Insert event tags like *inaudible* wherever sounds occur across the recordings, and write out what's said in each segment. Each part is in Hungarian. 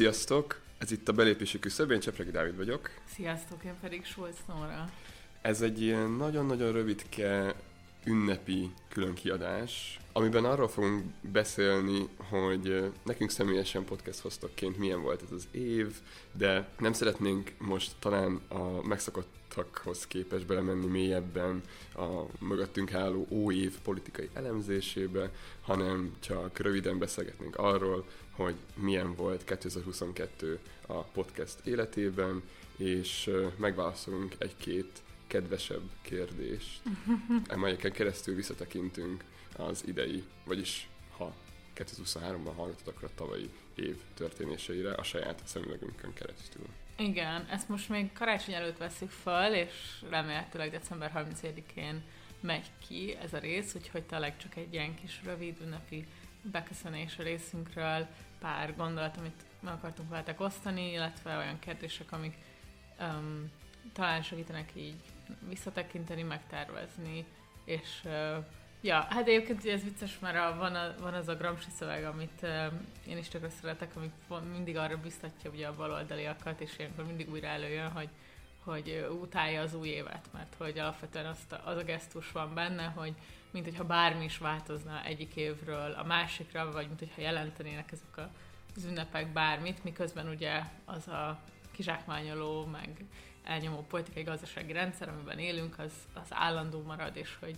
sziasztok! Ez itt a belépési küszöb, én Csepregi Dávid vagyok. Sziasztok, én pedig Schulz Nóra. Ez egy ilyen nagyon-nagyon rövidke ünnepi különkiadás, amiben arról fogunk beszélni, hogy nekünk személyesen podcast hoztokként milyen volt ez az év, de nem szeretnénk most talán a megszokottakhoz képes belemenni mélyebben a mögöttünk álló óév politikai elemzésébe, hanem csak röviden beszélgetnénk arról, hogy milyen volt 2022 a podcast életében, és megválaszolunk egy-két kedvesebb kérdést, *laughs* amelyeken keresztül visszatekintünk az idei, vagyis ha 2023-ban hallgatod, akkor a tavalyi év történéseire a saját szemüvegünkön keresztül. Igen, ezt most még karácsony előtt veszük fel, és remélhetőleg december 31-én megy ki ez a rész, úgyhogy tényleg csak egy ilyen kis rövid ünnepi beköszönés a részünkről, pár gondolat, amit meg akartunk veletek osztani, illetve olyan kérdések, amik um, talán segítenek így visszatekinteni, megtervezni, és uh, ja, hát egyébként ez vicces, mert a, van, a, van az a Gramsci szöveg, amit uh, én is tökre szeretek, ami mindig arra biztatja ugye a baloldaliakat, és ilyenkor mindig újra előjön, hogy hogy utálja az új évet, mert hogy alapvetően azt a, az a gesztus van benne, hogy mint hogyha bármi is változna egyik évről a másikra, vagy mint hogyha jelentenének ezek a, az ünnepek bármit, miközben ugye az a kizsákmányoló, meg elnyomó politikai gazdasági rendszer, amiben élünk, az, az állandó marad, és hogy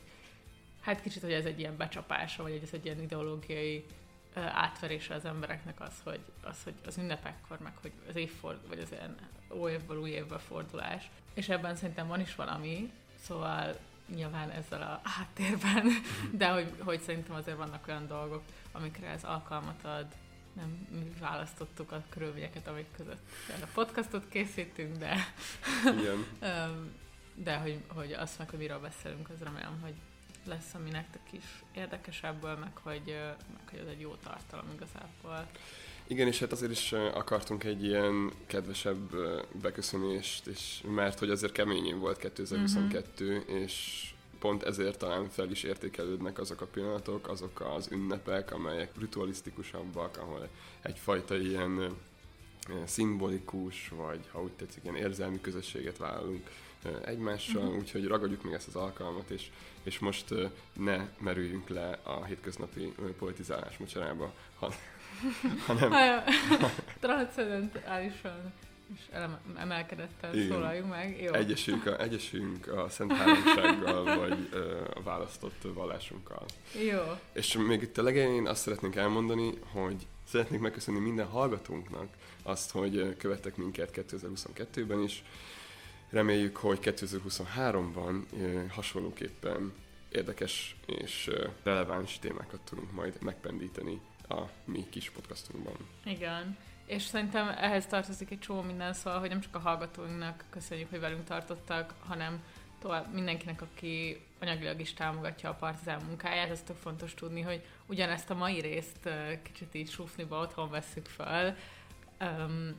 hát kicsit, hogy ez egy ilyen becsapása, vagy ez egy ilyen ideológiai átverése az embereknek az, hogy az, hogy az ünnepekkor, meg hogy az évford, vagy az ilyen óévből új évbe fordulás. És ebben szerintem van is valami, szóval nyilván ezzel a háttérben, *laughs* de hogy, hogy szerintem azért vannak olyan dolgok, amikre ez alkalmat ad. Nem mi választottuk a körülményeket, amik között a podcastot készítünk, de Igen. *laughs* de hogy, hogy azt meg, hogy miről beszélünk, az remélem, hogy lesz, ami nektek is érdekesebből, meg hogy, meg hogy ez egy jó tartalom igazából. Igen, és hát azért is akartunk egy ilyen kedvesebb beköszönést, és mert hogy azért keményén volt 2022, uh-huh. Mhm. és pont ezért talán fel is értékelődnek azok a pillanatok, azok az ünnepek, amelyek ritualisztikusabbak, ahol egyfajta ilyen szimbolikus, vagy ha úgy tetszik, ilyen érzelmi közösséget vállalunk egymással, uh-huh. úgyhogy ragadjuk meg ezt az alkalmat, és, és most ne merüljünk le a hétköznapi politizálás mocsarába, hanem... *laughs* hanem *laughs* Transzendentálisan és emelkedettel Igen. szólaljunk meg. Jó. Egyesünk a, egyesünk a Szent *laughs* Háromsággal, vagy ö, a választott vallásunkkal. Jó. És még itt a legelején azt szeretnénk elmondani, hogy szeretnék megköszönni minden hallgatónknak azt, hogy követtek minket 2022-ben is, Reméljük, hogy 2023-ban hasonlóképpen érdekes és releváns témákat tudunk majd megpendíteni a mi kis podcastunkban. Igen. És szerintem ehhez tartozik egy csomó minden, szóval, hogy nem csak a hallgatóinknak köszönjük, hogy velünk tartottak, hanem tovább mindenkinek, aki anyagilag is támogatja a partizán munkáját, ez tök fontos tudni, hogy ugyanezt a mai részt kicsit így súfniba otthon veszük fel,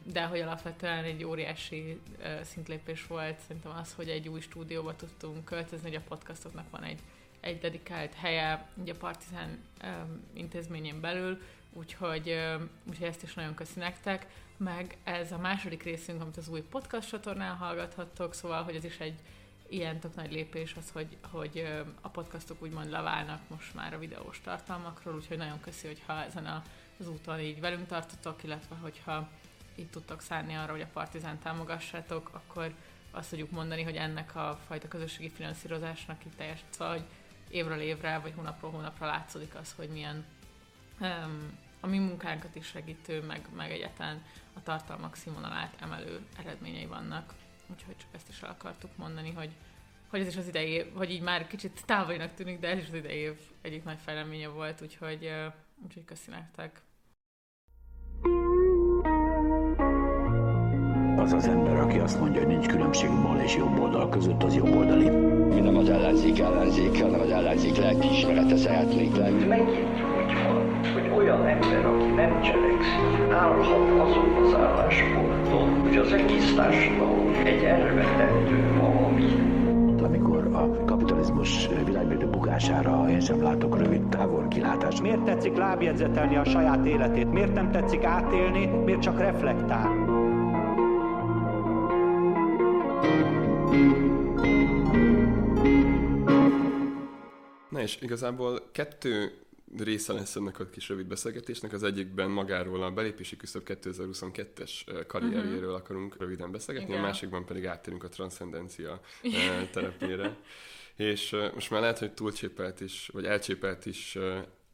de hogy alapvetően egy óriási szintlépés volt szerintem az, hogy egy új stúdióba tudtunk költözni, hogy a podcastoknak van egy, egy dedikált helye ugye a Partizán intézményén belül, úgyhogy, úgyhogy ezt is nagyon köszi nektek, meg ez a második részünk, amit az új podcast csatornán hallgathattok, szóval, hogy ez is egy ilyen tök nagy lépés az, hogy, hogy a podcastok úgymond leválnak most már a videós tartalmakról, úgyhogy nagyon köszi, hogyha ezen a az úton így velünk tartotok, illetve hogyha itt tudtok szállni arra, hogy a Partizán támogassátok, akkor azt tudjuk mondani, hogy ennek a fajta közösségi finanszírozásnak itt teljes, szóval, hogy évről évre, vagy hónapról hónapra látszódik az, hogy milyen um, a mi munkánkat is segítő, meg, meg egyáltalán a tartalmak színvonalát emelő eredményei vannak. Úgyhogy csak ezt is el akartuk mondani, hogy, hogy ez is az idei, vagy így már kicsit távolinak tűnik, de ez is az idei év egyik nagy fejleménye volt, úgyhogy, uh, úgyhogy köszi nektek. Az az ember, aki azt mondja, hogy nincs különbség bal és jobb oldal között, az jobb oldali. Mi nem az ellenzék ellenzék, hanem az ellenzék lelkiismerete szeretnék lenni. Megint úgy van, hogy olyan ember, aki nem cselekszik, állhat azon az állásponton, hogy az egész társadalom egy elvetendő valami. Amikor A kapitalizmus világmérdő bukására én sem látok rövid távol kilátást. Miért tetszik lábjegyzetelni a saját életét? Miért nem tetszik átélni? Miért csak reflektál? Na és igazából kettő része lesz ennek a kis rövid beszélgetésnek. Az egyikben magáról a belépési küszöb 2022-es ö, karrierjéről akarunk röviden beszélgetni, Igen. a másikban pedig áttérünk a transzcendencia ö, *laughs* terepére. És most már lehet, hogy túlcsépelt is, vagy elcsépelt is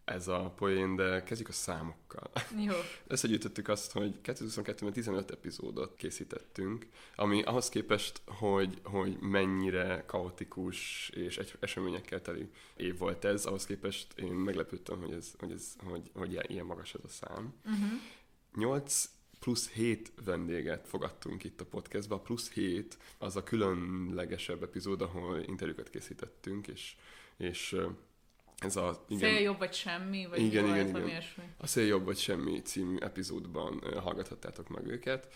ez a poén, de kezdjük a számokkal. Jó. *laughs* Összegyűjtöttük azt, hogy 2022-ben 15 epizódot készítettünk, ami ahhoz képest, hogy, hogy mennyire kaotikus és egy- eseményekkel teli év volt ez, ahhoz képest én meglepődtem, hogy, ez, hogy, ez, hogy, hogy ilyen- ilyen magas ez a szám. Uh-huh. 8 plusz 7 vendéget fogadtunk itt a podcastba. A plusz 7 az a különlegesebb epizód, ahol interjúkat készítettünk, és, és ez a... Szél jobb vagy semmi, vagy Igen, igen, igen. ilyesmi. A Szél jobb vagy semmi című epizódban hallgathattátok meg őket.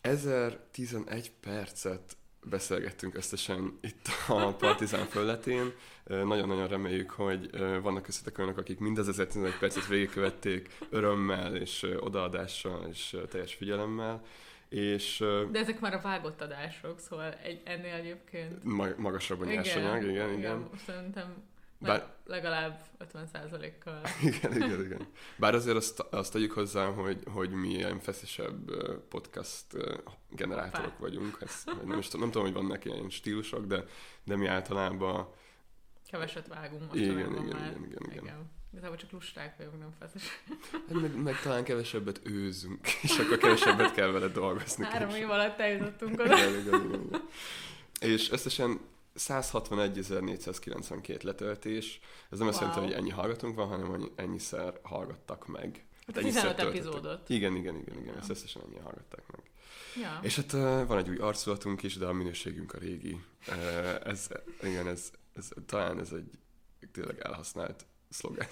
1011 percet beszélgettünk összesen itt a Partizán fölletén. Ö, Nagyon-nagyon reméljük, hogy vannak köztetek olyanok, akik mind az 1011 percet végigkövették örömmel és odaadással és teljes figyelemmel. És De ezek már a vágott adások, szóval egy, ennél egyébként... ma- magasabb a nyersanyag, igen, igen. igen. Szerintem Bár- legalább 50%-kal. *laughs* Igen, igen, igen. Bár azért azt, azt tegyük hozzá, hogy, hogy mi ilyen feszesebb podcast generátorok Hoppá. vagyunk. Ez, nem, is, tudom- nem tudom, hogy vannak ilyen stílusok, de, de mi általában Keveset vágunk Igen, mostanában igen, már. igen, igen, igen. Igazából csak lusták vagyunk, nem feszes. hát meg, meg talán kevesebbet őzünk, *laughs* és akkor kevesebbet kell vele dolgozni. Három év alatt eljutottunk oda. Igen, igen, igen, igen. És összesen 161.492 letöltés. Ez nem azt Wow. jelenti, hogy ennyi hallgatónk van, hanem hogy ennyiszer hallgattak meg. Hát ennyiszer 15 töltöttek. epizódot. Igen, igen, igen, igen. Ezt összesen ennyi hallgatták meg. Ja. És hát van egy új arculatunk is, de a minőségünk a régi. Ez, igen, ez, ez, talán ez egy tényleg elhasznált szlogán.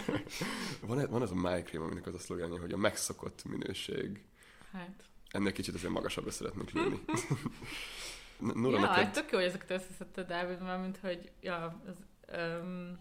*laughs* van, van az a májkrém, aminek az a szlogánja, hogy a megszokott minőség. Hát. Ennél kicsit azért magasabbra szeretnénk lőni. *laughs* N- Nora, ja, neked... tök jó, hogy ezeket összeszedted, Dávid, mert mint hogy, ja, az, um,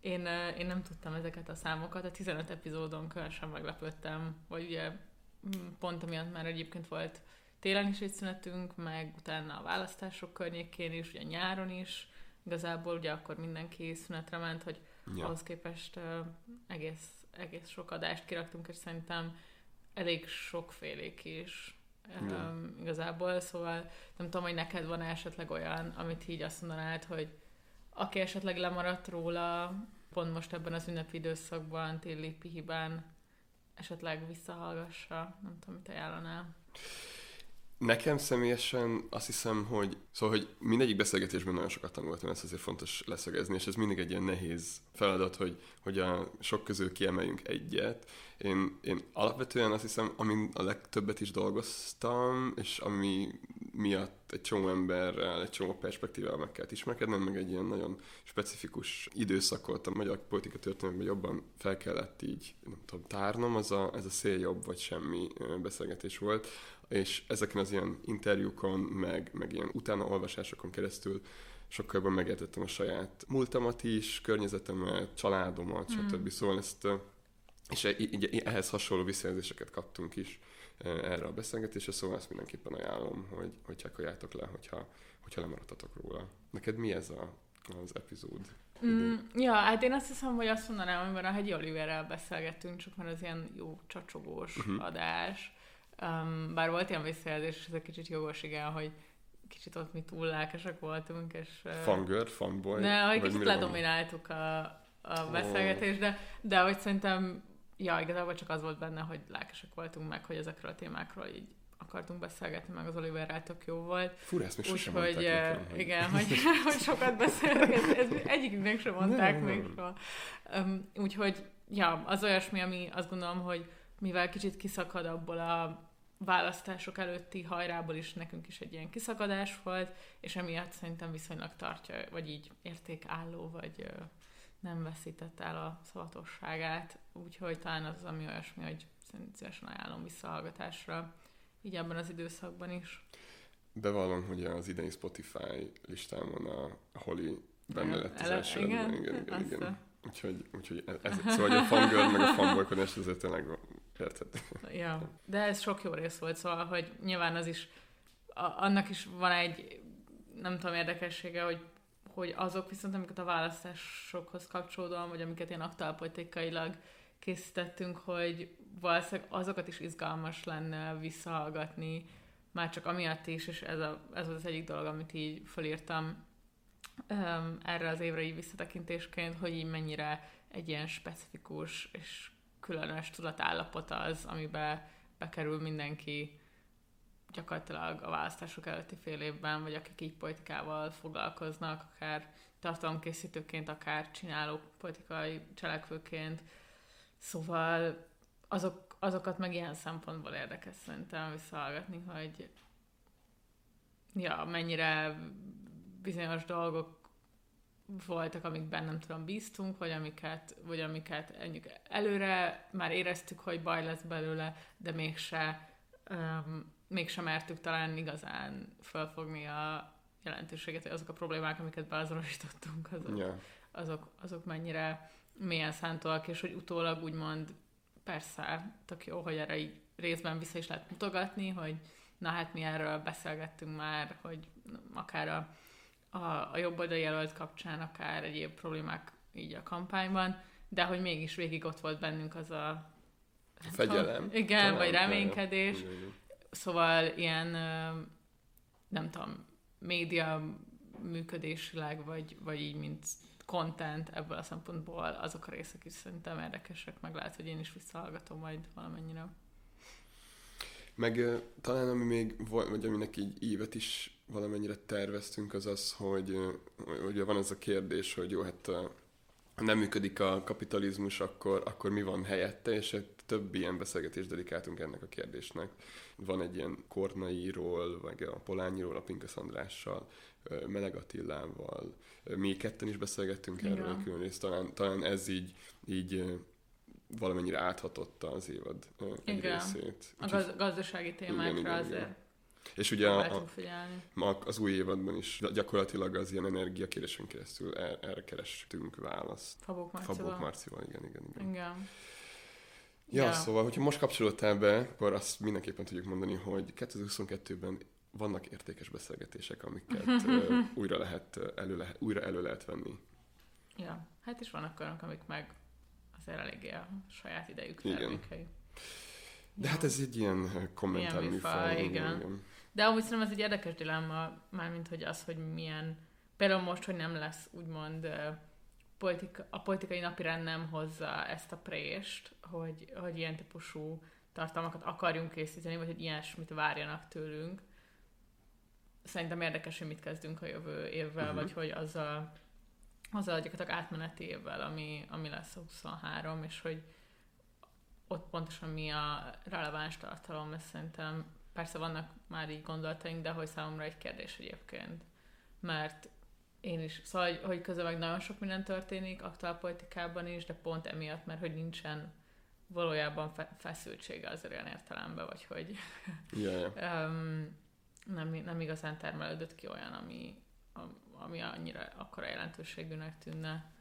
én, én nem tudtam ezeket a számokat, a 15 epizódon különösen meglepődtem, vagy ugye mm, pont amiatt már egyébként volt télen is egy szünetünk, meg utána a választások környékén is, ugye nyáron is, igazából ugye akkor mindenki szünetre ment, hogy Ja. ahhoz képest uh, egész, egész sok adást kiraktunk, és szerintem elég sokfélék is Igen. um, igazából, szóval nem tudom, hogy neked van esetleg olyan, amit így azt mondanád, hogy aki esetleg lemaradt róla, pont most ebben az ünnepi időszakban, téli pihibán, esetleg visszahallgassa, nem tudom, mit ajánlanál. Nekem személyesen azt hiszem, hogy szóval, hogy mindegyik beszélgetésben nagyon sokat tanultam, ezt azért fontos leszögezni, és ez mindig egy ilyen nehéz feladat, hogy, hogy a sok közül kiemeljünk egyet. Én, én alapvetően azt hiszem, amin a legtöbbet is dolgoztam, és ami miatt egy csomó emberrel, egy csomó perspektívával meg kellett ismerkednem, meg egy ilyen nagyon specifikus időszakot a magyar politika történelemben jobban fel kellett így, nem tudom, tárnom, az a, ez a szél jobb vagy semmi beszélgetés volt, és ezeken az ilyen interjúkon, meg, meg ilyen utána olvasásokon keresztül sokkal jobban megértettem a saját múltamat is, környezetemet, családomat, Mm. stb. Szóval ezt, és e- így, ehhez hasonló visszajelzéseket kaptunk is ö, erre a beszélgetésre, szóval ezt mindenképpen ajánlom, hogy, hogy csekkoljátok le, hogyha, hogyha lemaradtatok róla. Neked mi ez a, az epizód? Mm, ja, hát én azt hiszem, hogy azt mondanám, amiben a Hegyi Oliverrel beszélgettünk, csak már az ilyen jó csacsogós uh-huh. adás. Um, bár volt ilyen visszajelzés, és ez egy kicsit jogos, igen, hogy kicsit ott mi túl lelkesek voltunk, és... ö, Fangirl, fanboy? Ne, hogy kicsit ledomináltuk a, a beszélgetést, de, de hogy szerintem, ja, igazából csak az volt benne, hogy lelkesek voltunk meg, hogy ezekről a témákról így akartunk beszélgetni, meg az Oliverrel tök jó volt. Fura, ezt még sosem Úgyhogy mondták uh, nekem, hogy- igen, hogy, *laughs* hogy sokat beszélünk, ez, ez egyikünknek sem mondták Nem, még soha. Um, úgyhogy, ja, az olyasmi, ami azt gondolom, hogy mivel kicsit kiszakad abból a választások előtti hajrából is nekünk is egy ilyen kiszakadás volt, és emiatt szerintem viszonylag tartja, vagy így értékálló, vagy nem veszített el a szavatosságát, úgyhogy talán az, ami olyasmi, hogy szívesen ajánlom visszahallgatásra, így ebben az időszakban is. bevallom, hogy az idei Spotify listámon a, Holly benne lett az első. igen? igen, igen, igen, a- Úgyhogy, úgyhogy ez, ez, szóval a fangirl meg a fanboykodás ez tényleg érted. Ja, de ez sok jó rész volt, szóval, hogy nyilván az is, a, annak is van egy, nem tudom, érdekessége, hogy, hogy azok viszont, amiket a választásokhoz kapcsolódóan, vagy amiket ilyen aktuálpolitikailag készítettünk, hogy valószínűleg azokat is izgalmas lenne visszahallgatni, már csak amiatt is, és ez, a, ez az egyik dolog, amit így fölírtam um, erre az évre így visszatekintésként, hogy így mennyire egy ilyen specifikus és különös tudatállapot az, amiben bekerül mindenki gyakorlatilag a választások előtti fél évben, vagy akik így politikával foglalkoznak, akár tartalomkészítőként, akár csináló politikai cselekvőként. Szóval azok, azokat meg ilyen szempontból érdekes szerintem visszahallgatni, hogy ja, mennyire bizonyos dolgok voltak, amikben nem tudom, bíztunk, vagy amiket, vagy amiket előre már éreztük, hogy baj lesz belőle, de mégse, um, mégse mertük talán igazán felfogni a jelentőséget, hogy azok a problémák, amiket beazonosítottunk, azok, Ja. azok, azok mennyire mélyen szántóak, és hogy utólag úgymond persze, tök jó, hogy erre így részben vissza is lehet mutogatni, hogy na hát mi erről beszélgettünk már, hogy akár a, a, a jobb jelölt kapcsán, akár egyéb problémák így a kampányban, de hogy mégis végig ott volt bennünk az a Fegyelem. Igen, Talán, vagy reménykedés. Igen. Szóval ilyen, nem tudom, média működésileg, vagy, vagy így, mint content ebből a szempontból, azok a részek is szerintem érdekesek, meg lehet, hogy én is visszahallgatom majd valamennyire. Meg talán ami még volt, vagy aminek így évet is valamennyire terveztünk, az az, hogy ugye van ez a kérdés, hogy jó, hát ha nem működik a kapitalizmus, akkor, akkor mi van helyette, és több ilyen beszélgetést dedikáltunk ennek a kérdésnek. Van egy ilyen Kornairól, vagy a Polányiról, a Pinkas Andrással, Meleg Attilával. Mi ketten is beszélgettünk erről Igen. egy külön részt, talán, talán ez így, így valamennyire áthatotta az évad egy Igen. részét. A Úgyhogy- gaz- gazdasági témákra Igen, igen, azért igen. És ugye a, a, ma az új évadban is gyakorlatilag az ilyen energiakérésen keresztül er, erre kerestünk választ. Fabók Marcival. Fabok Marcival, igen, igen, igen. Igen. Ja, Ja. szóval, hogyha most kapcsolódtál be, akkor azt mindenképpen tudjuk mondani, hogy 2022-ben vannak értékes beszélgetések, amiket *laughs* ö, újra lehet, elő lehet, újra elő lehet venni. Ja. Hát is vannak olyanok, amik meg azért eléggé a saját idejük Igen. termékei. De hát ez egy ilyen kommentár műfaj. műfaj, igen. De amúgy szerintem ez egy érdekes dilemma, mármint hogy az, hogy milyen, például most, hogy nem lesz úgymond politika, a politikai napirend nem hozza ezt a prést, hogy, hogy ilyen típusú tartalmakat akarjunk készíteni, vagy hogy ilyesmit várjanak tőlünk. Szerintem érdekes, hogy mit kezdünk a jövő évvel, uh-huh. vagy hogy azzal, azzal gyakorlatilag átmeneti évvel, ami, ami lesz a 23, és hogy ott pontosan mi a releváns tartalom, ez szerintem persze vannak már így gondolataink, de hogy számomra egy kérdés egyébként. Mert én is, szóval, hogy, hogy közben meg nagyon sok minden történik aktuál politikában is, de pont emiatt, mert hogy nincsen valójában fe- feszültsége az olyan értelemben, vagy hogy ja. um, *laughs* nem, nem igazán termelődött ki olyan, ami, am- ami annyira akkora jelentőségűnek tűnne.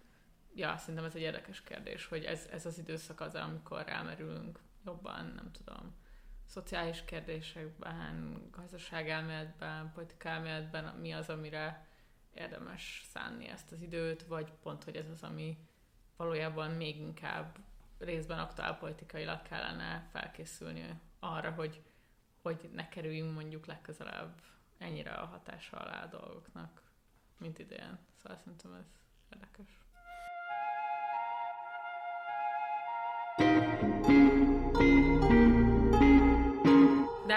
Ja, szerintem ez egy érdekes kérdés, hogy ez, ez az időszak az, amikor rámerülünk jobban, nem tudom, szociális kérdésekben, gazdaságelméletben, politikáelméletben, mi az, amire érdemes szánni ezt az időt, vagy pont, hogy ez az, ami valójában még inkább részben aktuálpolitikailag kellene felkészülni arra, hogy hogy ne kerüljünk mondjuk legközelebb ennyire a hatása alá a dolgoknak, mint idén. Szóval szerintem ez érdekes.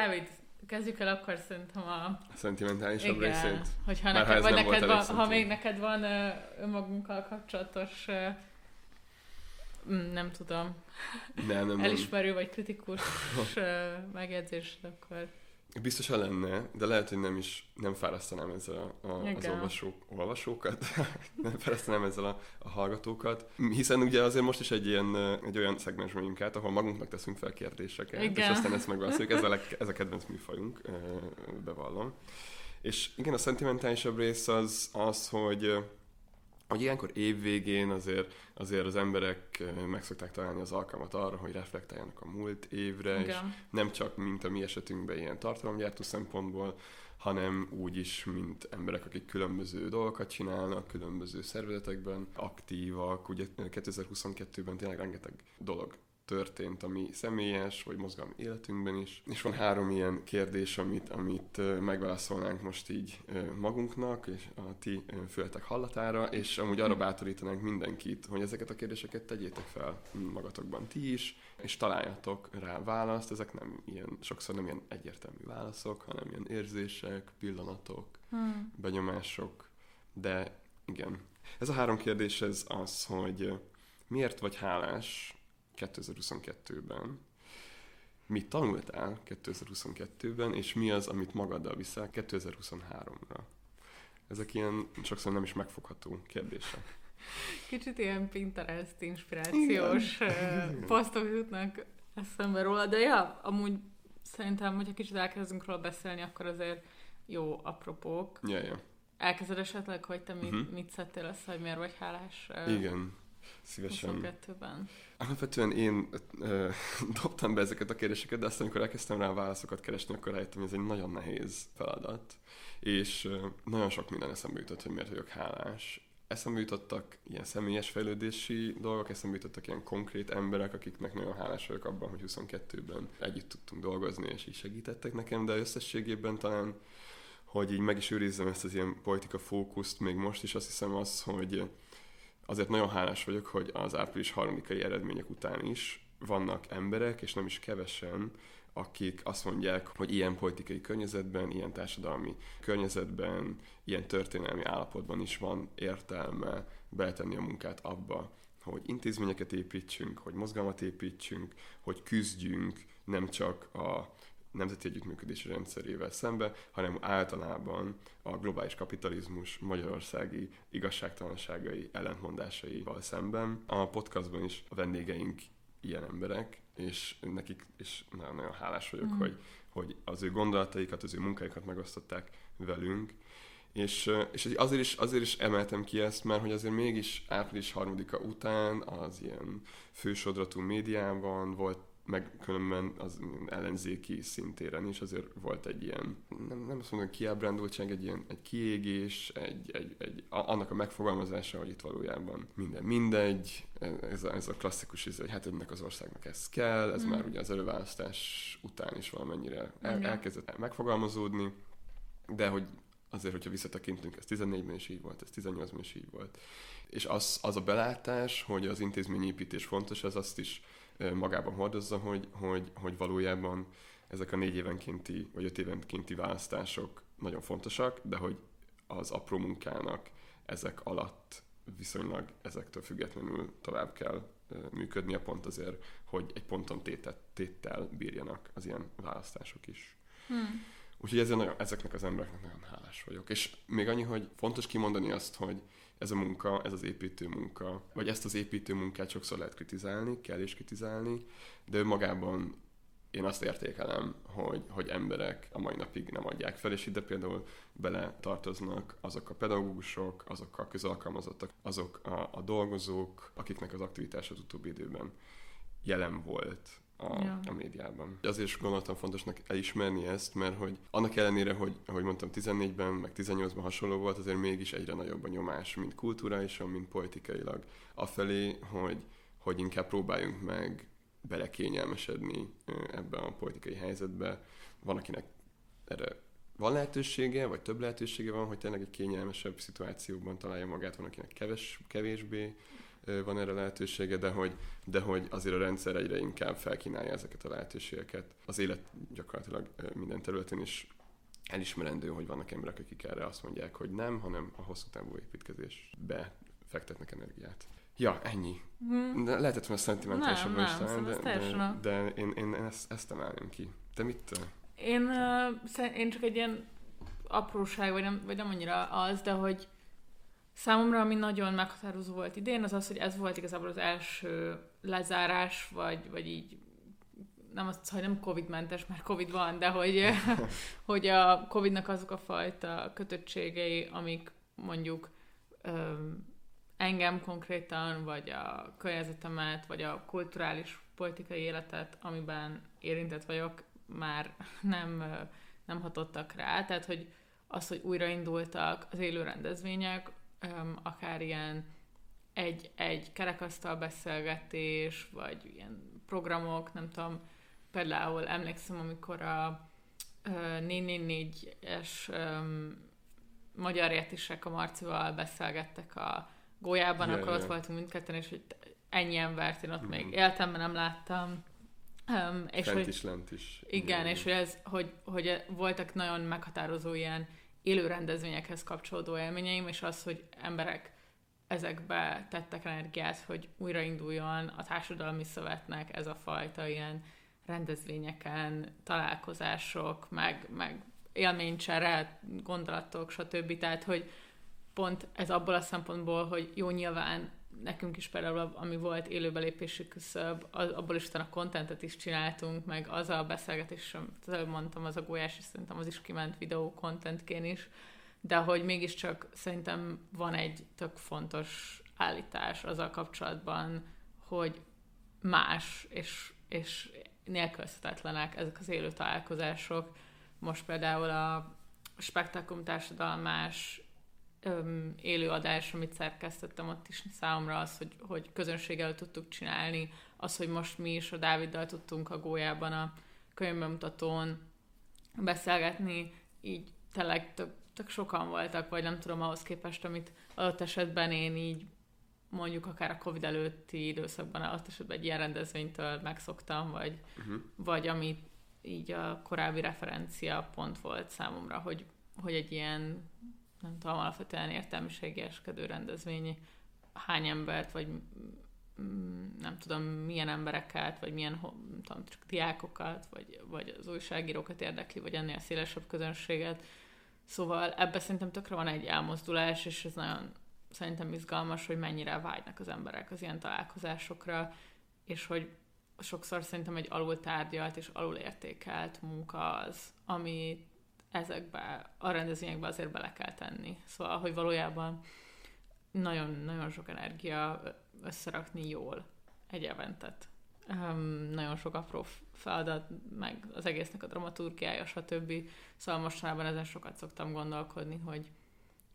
Dávid, kezdjük el akkor szerintem a... A szentimentálisabb Igen, részét. hogyha Már ha neked, vagy neked van, ha még neked van önmagunkkal kapcsolatos mm, nem tudom, Nem, nem, nem. elismerő vagy kritikus megjegyzés, akkor Biztosan lenne, de lehet, hogy nem is nem fárasztanám ezzel a, a, az olvasók, olvasókat, *laughs* nem fárasztanám ezzel a, a hallgatókat, hiszen ugye azért most is egy ilyen, egy olyan szegmens vagyunk át, ahol magunknak teszünk fel kérdéseket, Igen. és aztán ezt megválaszoljuk, ez a, leg, *laughs* ez a kedvenc műfajunk, bevallom. És igen, a szentimentálisabb rész az, az hogy hogy ilyenkor évvégén azért, azért az emberek meg szokták találni az alkalmat arra, hogy reflektáljanak a múlt évre, és Igen. nem csak, mint a mi esetünkben ilyen tartalomgyártó szempontból, hanem úgy is, mint emberek, akik különböző dolgokat csinálnak, különböző szervezetekben aktívak. Ugye 2022-ben tényleg rengeteg dolog történt, ami személyes, vagy mozgalmi életünkben is. És van három ilyen kérdés, amit, amit megválaszolnánk most így magunknak, és a ti fületek hallatára, és amúgy arra bátorítanánk mindenkit, hogy ezeket a kérdéseket tegyétek fel magatokban ti is, és találjatok rá választ. Ezek nem ilyen, sokszor nem ilyen egyértelmű válaszok, hanem ilyen érzések, pillanatok, Hmm. benyomások, de igen. Ez a három kérdés ez az, hogy miért vagy hálás 2022-ben, mit tanultál 2022-ben, és mi az, amit magaddal viszel 2023-ra. Ezek ilyen sokszor nem is megfogható kérdések. Kicsit ilyen Pinterest inspirációs Igen. posztok jutnak eszembe róla, de ja, amúgy szerintem, hogyha kicsit elkezdünk róla beszélni, akkor azért jó apropók. Ja, ja. Elkezded esetleg, hogy te mit, Mhm. mit szedtél össze, hogy miért vagy hálás Igen, szívesen. 22-ben? Alapvetően én ö, *laughs* dobtam be ezeket a kérdéseket, de aztán, amikor elkezdtem rá válaszokat keresni, akkor rájöttem, hogy ez egy nagyon nehéz feladat, és ö, nagyon sok minden eszembe jutott, hogy miért vagyok hálás. Eszembe jutottak ilyen személyes fejlődési dolgok, eszembe jutottak ilyen konkrét emberek, akiknek nagyon hálás vagyok abban, hogy 22-ben együtt tudtunk dolgozni, és így segítettek nekem, de összességében talán hogy így meg is őrizzem ezt az ilyen politika fókuszt még most is, azt hiszem az, hogy azért nagyon hálás vagyok, hogy az április harmadikai eredmények után is vannak emberek, és nem is kevesen, akik azt mondják, hogy ilyen politikai környezetben, ilyen társadalmi környezetben, ilyen történelmi állapotban is van értelme beletenni a munkát abba, hogy intézményeket építsünk, hogy mozgalmat építsünk, hogy küzdjünk nem csak a nemzeti együttműködési rendszerével szembe, hanem általában a globális kapitalizmus magyarországi igazságtalanságai ellentmondásaival szemben. A podcastban is a vendégeink ilyen emberek, és nekik is nagyon-nagyon hálás vagyok, Mhm. hogy, hogy az ő gondolataikat, az ő munkáikat megosztották velünk, és, és azért is, azért is emeltem ki ezt, mert hogy azért mégis április harmadika után az ilyen fősodratú médiában volt, meg különben az ellenzéki szintéren is azért volt egy ilyen, nem, nem azt mondom, kiábrándultság, egy ilyen egy kiégés, egy, egy, egy, a- annak a megfogalmazása, hogy itt valójában minden mindegy, ez a, ez a klasszikus, ez, hogy hát ennek az országnak ez kell, ez Mm. már ugye az előválasztás után is valamennyire el, elkezdett megfogalmazódni, de hogy azért, hogyha visszatekintünk, ez 14-ben is így volt, ez 18-ban is így volt. És az, az a belátás, hogy az intézményépítés fontos, az azt is magában hordozza, hogy, hogy, hogy valójában ezek a négy évenkénti, vagy öt évenkénti választások nagyon fontosak, de hogy az apró munkának ezek alatt viszonylag ezektől függetlenül tovább kell működnie pont azért, hogy egy ponton tétet, téttel bírjanak az ilyen választások is. Hmm. Úgyhogy ezzel nagyon, ezeknek az embereknek nagyon hálás vagyok. És még annyi, hogy fontos kimondani azt, hogy ez a munka, ez az építő munka, vagy ezt az építő munkát sokszor lehet kritizálni, kell is kritizálni, de önmagában én azt értékelem, hogy, hogy emberek a mai napig nem adják fel, és ide például bele tartoznak azok a pedagógusok, azok a közalkalmazottak, azok a, a dolgozók, akiknek az aktivitása az utóbbi időben jelen volt a, Ja. a médiában. Azért is gondoltam fontosnak elismerni ezt, mert hogy annak ellenére, hogy ahogy mondtam 14-ben, meg 18-ban hasonló volt, azért mégis egyre nagyobb a nyomás, mind kulturálisan, mind politikailag, afelé, hogy, hogy inkább próbáljunk meg belekényelmesedni ebbe a politikai helyzetbe. Van, akinek erre van lehetősége, vagy több lehetősége van, hogy tényleg egy kényelmesebb szituációban találja magát, van, akinek keves, kevésbé van erre lehetősége, de hogy, de hogy azért a rendszer egyre inkább felkínálja ezeket a lehetőségeket. Az élet gyakorlatilag minden területén is elismerendő, hogy vannak emberek, akik erre azt mondják, hogy nem, hanem a hosszú távú építkezésbe fektetnek energiát. Ja, ennyi. Hmm. De lehetett volna szentimentálisabban is talán, szerintem de, de, de én, én ezt, ezt emelném ki. Te mit? Én, uh, én csak egy ilyen apróság, vagy nem, vagy nem annyira az, de hogy számomra, ami nagyon meghatározó volt idén, az az, hogy ez volt igazából az első lezárás, vagy, vagy így nem azt, hogy nem Covid-mentes, mert Covid van, de hogy, *laughs* hogy a Covid-nak azok a fajta kötöttségei, amik mondjuk öm, engem konkrétan, vagy a környezetemet, vagy a kulturális politikai életet, amiben érintett vagyok, már *laughs* nem, nem hatottak rá. Tehát, hogy az, hogy újraindultak az élő rendezvények, öm, akár ilyen egy, egy kerekasztal beszélgetés, vagy ilyen programok, nem tudom, például emlékszem, amikor a ö, 444-es öm, magyar értisek a Marcival beszélgettek a gólyában, akkor ja. ott voltunk mindketten, és hogy ennyi embert én ott Mhm. még életemben nem láttam. Um, és Fent hogy, is, lent is. igen, és hogy, ez, hogy, hogy voltak nagyon meghatározó ilyen élő rendezvényekhez kapcsolódó élményeim, és az, hogy emberek ezekbe tettek energiát, hogy újrainduljon a társadalmi szövetnek ez a fajta ilyen rendezvényeken, találkozások, meg, meg élménycsere, gondolatok, stb. Tehát, hogy pont ez abból a szempontból, hogy jó nyilván nekünk is például, ami volt élőbelépési küszöb, az, abból is utána kontentet is csináltunk, meg az a beszélgetés, amit előbb mondtam, az a golyás, és szerintem az is kiment videó contentként is, de hogy mégiscsak szerintem van egy tök fontos állítás azzal kapcsolatban, hogy más és, és nélkülözhetetlenek ezek az élő találkozások. Most például a Spektakum társadalmás öm, élőadás, amit szerkesztettem, ott is számomra az, hogy, hogy közönség előtt tudtuk csinálni, az, hogy most mi is a Dáviddal tudtunk a gólyában a könyvbemutatón beszélgetni, így tényleg tök, tök sokan voltak, vagy nem tudom ahhoz képest, amit adott esetben én így mondjuk akár a Covid előtti időszakban adott esetben egy ilyen rendezvénytől megszoktam, vagy, Uh-huh. vagy ami így a korábbi referencia pont volt számomra, hogy, hogy egy ilyen, nem tudom, alapvetően értelmiségieskedő rendezvény hány embert, vagy nem tudom, milyen embereket, vagy milyen nem tudom, diákokat, vagy, vagy az újságírókat érdekli, vagy ennél szélesebb közönséget. Szóval ebbe szerintem tökre van egy elmozdulás, és ez nagyon szerintem izgalmas, hogy mennyire vágynak az emberek az ilyen találkozásokra, és hogy sokszor szerintem egy alultárgyalt és alulértékelt munka az, ami ezekbe a rendezvényekbe azért bele kell tenni. Szóval, hogy valójában nagyon-nagyon sok energia összerakni jól egy eventet. Um, nagyon sok apró feladat, meg az egésznek a dramaturgiája, stb. Szóval mostanában ezen sokat szoktam gondolkodni, hogy,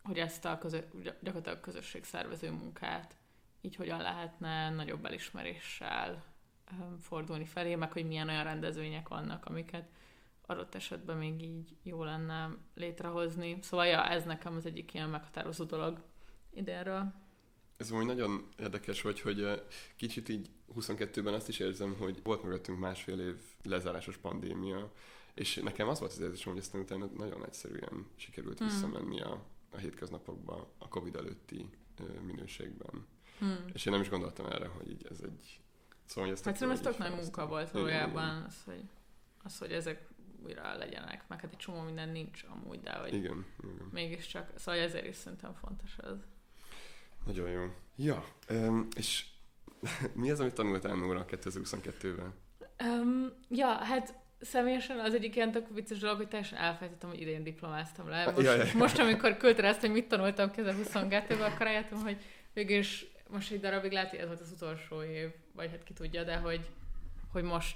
hogy ezt a közö, gyakorlatilag közösségszervező munkát így hogyan lehetne nagyobb elismeréssel um, fordulni felé, meg hogy milyen olyan rendezvények vannak, amiket adott esetben még így jó lenne létrehozni. Szóval ja, ez nekem az egyik ilyen meghatározó dolog idénről. Ez úgy nagyon érdekes, hogy, hogy kicsit így 22-ben azt is érzem, hogy volt mögöttünk másfél év lezárásos pandémia, és nekem az volt az érzésem, hogy aztán utána nagyon egyszerűen sikerült Hmm. visszamenni a, a hétköznapokba a Covid előtti minőségben. Hmm. És én nem is gondoltam erre, hogy így ez egy... Szóval, hogy ezt Hát szerintem ez tök nagy munka volt valójában, az hogy, az, hogy ezek újra legyenek, meg hát egy csomó minden nincs amúgy, de hogy Igen, igen. mégiscsak, szóval ezért is szerintem fontos ez. Nagyon jó. Ja, um, és *laughs* mi az, amit tanultál Nóra 2022-ben? Um, ja, hát személyesen az egyik ilyen tök vicces dolog, hogy teljesen elfelejtettem, hogy idén diplomáztam le. Most, Ja, ja, ja. most amikor ezt, hogy mit tanultam 2022-ben, akkor rájöttem, hogy végülis most egy darabig lehet, hogy ez volt az utolsó év, vagy hát ki tudja, de hogy, hogy most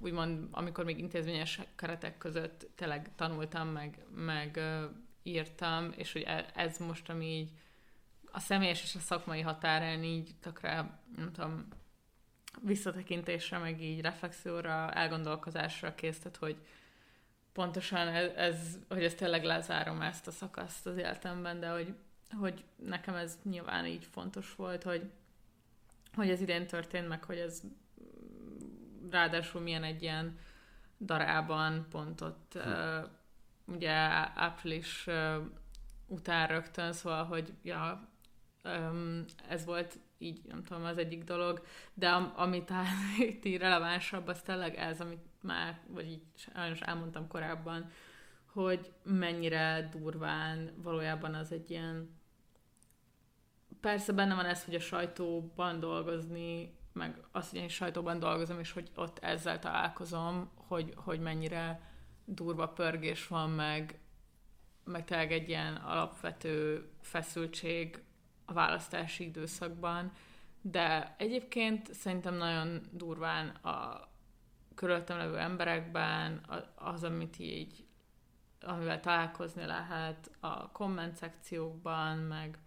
úgymond, amikor még intézményes keretek között tényleg tanultam, meg, meg írtam, és hogy e- ez most, ami így a személyes és a szakmai határán így tökre, nem tudom, visszatekintésre, meg így reflexióra, elgondolkozásra késztet, hogy pontosan ez, ez, hogy ezt tényleg lezárom ezt a szakaszt az életemben, de hogy, hogy nekem ez nyilván így fontos volt, hogy, hogy ez idén történt, meg hogy ez ráadásul milyen egy ilyen darában pont ott uh, ugye április uh, után rögtön, szóval, hogy ja, Um, ez volt így, nem tudom, az egyik dolog, de am, amit *laughs* itt így relevánsabb, az tényleg ez, amit már, vagy így sajnos elmondtam korábban, hogy mennyire durván valójában az egy ilyen persze benne van ez, hogy a sajtóban dolgozni, meg azt, hogy én sajtóban dolgozom, és hogy ott ezzel találkozom, hogy, hogy mennyire durva pörgés van, meg, meg tényleg egy ilyen alapvető feszültség a választási időszakban, de egyébként szerintem nagyon durván a körülöttem levő emberekben az, amit így, amivel találkozni lehet a komment szekciókban, meg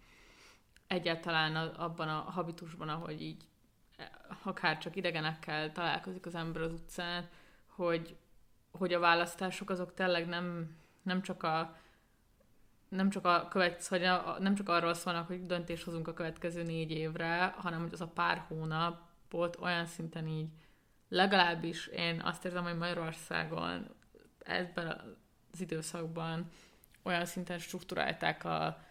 egyáltalán abban a habitusban, ahogy így akár csak idegenekkel találkozik az ember az utcán, hogy, hogy a választások azok tényleg nem, nem csak a nem csak, a követ, hogy a, nem csak arról szólnak, hogy döntés hozunk a következő négy évre, hanem hogy az a pár hónapot olyan szinten így legalábbis én azt érzem, hogy Magyarországon ebben az időszakban olyan szinten struktúrálták a,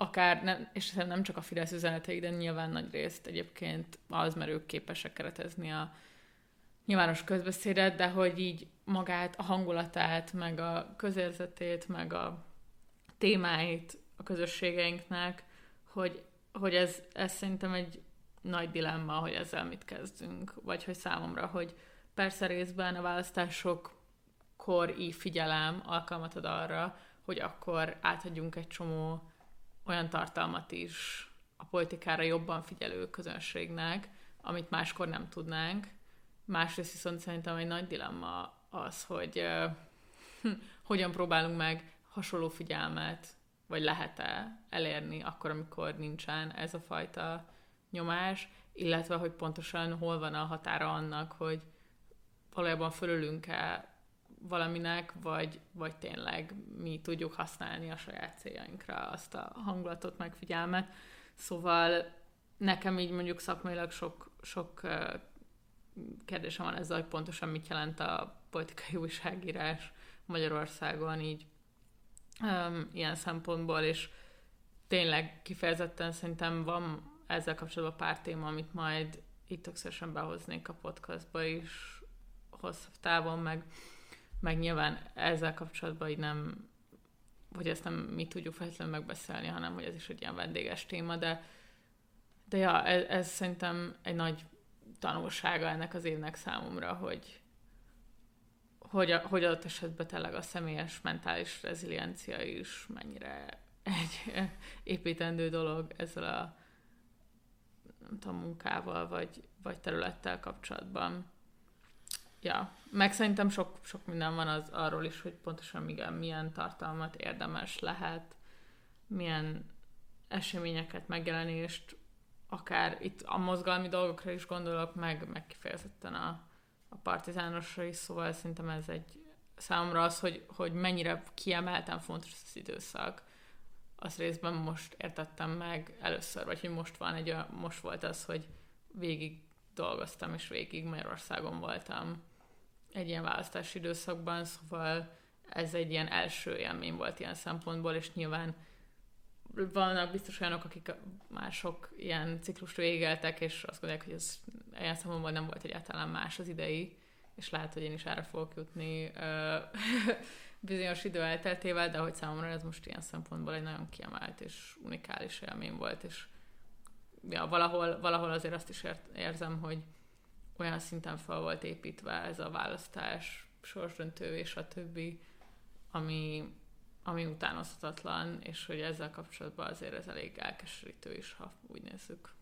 akár, nem, és nem csak a Fidesz üzenetei, de nyilván nagy részt egyébként az, mert ők képesek keretezni a nyilvános közbeszédet, de hogy így magát, a hangulatát, meg a közérzetét, meg a témáit a közösségeinknek, hogy, hogy ez, ez szerintem egy nagy dilemma, hogy ezzel mit kezdünk, vagy hogy számomra, hogy persze részben a választásokkor így figyelem alkalmat ad arra, hogy akkor átadjunk egy csomó olyan tartalmat is a politikára jobban figyelő közönségnek, amit máskor nem tudnánk. Másrészt viszont szerintem egy nagy dilemma az, hogy uh, hogyan próbálunk meg hasonló figyelmet, vagy lehet-e elérni akkor, amikor nincsen ez a fajta nyomás, illetve hogy pontosan hol van a határa annak, hogy valójában fölülünk-e valaminek, vagy, vagy tényleg mi tudjuk használni a saját céljainkra azt a hangulatot, meg figyelmet. Szóval nekem így mondjuk szakmailag sok, sok kérdésem van ezzel, hogy pontosan mit jelent a politikai újságírás Magyarországon így um, ilyen szempontból, és tényleg kifejezetten szerintem van ezzel kapcsolatban pár téma, amit majd itt többszörösen behoznék a podcastba is hosszabb távon, meg meg nyilván ezzel kapcsolatban így nem, hogy ezt nem mi tudjuk feltétlenül megbeszélni, hanem hogy ez is egy ilyen vendéges téma, de, de ja, ez, ez szerintem egy nagy tanulsága ennek az évnek számomra, hogy, hogy, hogy adott esetben tényleg a személyes mentális reziliencia is mennyire egy *laughs* építendő dolog ezzel a nem tudom, munkával vagy, vagy területtel kapcsolatban ja, meg szerintem sok, sok minden van az arról is, hogy pontosan igen, milyen tartalmat érdemes lehet, milyen eseményeket, megjelenést, akár itt a mozgalmi dolgokra is gondolok, meg, meg kifejezetten a, a partizánosra is, szóval szerintem ez egy számomra az, hogy, hogy mennyire kiemelten fontos az időszak, az részben most értettem meg először, vagy hogy most van egy, most volt az, hogy végig dolgoztam, és végig Magyarországon voltam egy ilyen választási időszakban, szóval ez egy ilyen első élmény volt ilyen szempontból, és nyilván vannak biztos olyanok, akik mások ilyen ciklust végeltek, és azt gondolják, hogy ez ilyen szempontból nem volt egyáltalán más az idei, és lehet, hogy én is erre fogok jutni *laughs* bizonyos idő elteltével, de hogy számomra ez most ilyen szempontból egy nagyon kiemelt és unikális élmény volt, és ja, valahol, valahol azért azt is érzem, hogy olyan szinten fel volt építve ez a választás, sorsdöntő és a többi, ami, ami utánozhatatlan, és hogy ezzel kapcsolatban azért ez elég elkeserítő is, ha úgy nézzük.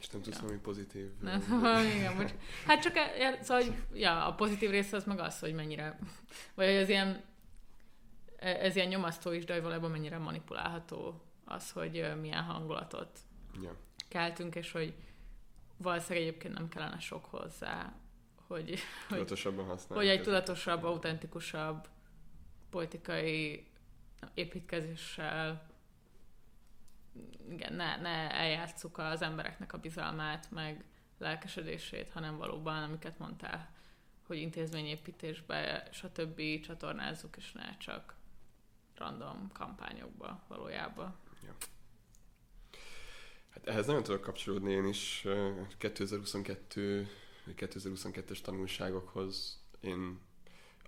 És nem tudsz ja. valami pozitív... *laughs* Nem, igen, most, hát csak e, szóval, hogy, ja, a pozitív része az meg az, hogy mennyire, vagy ez ilyen, ez ilyen nyomasztó is, de hogy valójában mennyire manipulálható az, hogy milyen hangulatot ja. keltünk, és hogy valószínűleg egyébként nem kellene sok hozzá, hogy, tudatosabban hogy, hogy egy tudatosabb, autentikusabb politikai építkezéssel igen, ne, ne eljátszuk az embereknek a bizalmát, meg lelkesedését, hanem valóban, amiket mondtál, hogy intézményépítésbe, stb. csatornázzuk, és ne csak random kampányokba valójában. Hát ehhez nagyon tudok kapcsolódni én is ö, 2022 vagy 2022-es tanulságokhoz. Én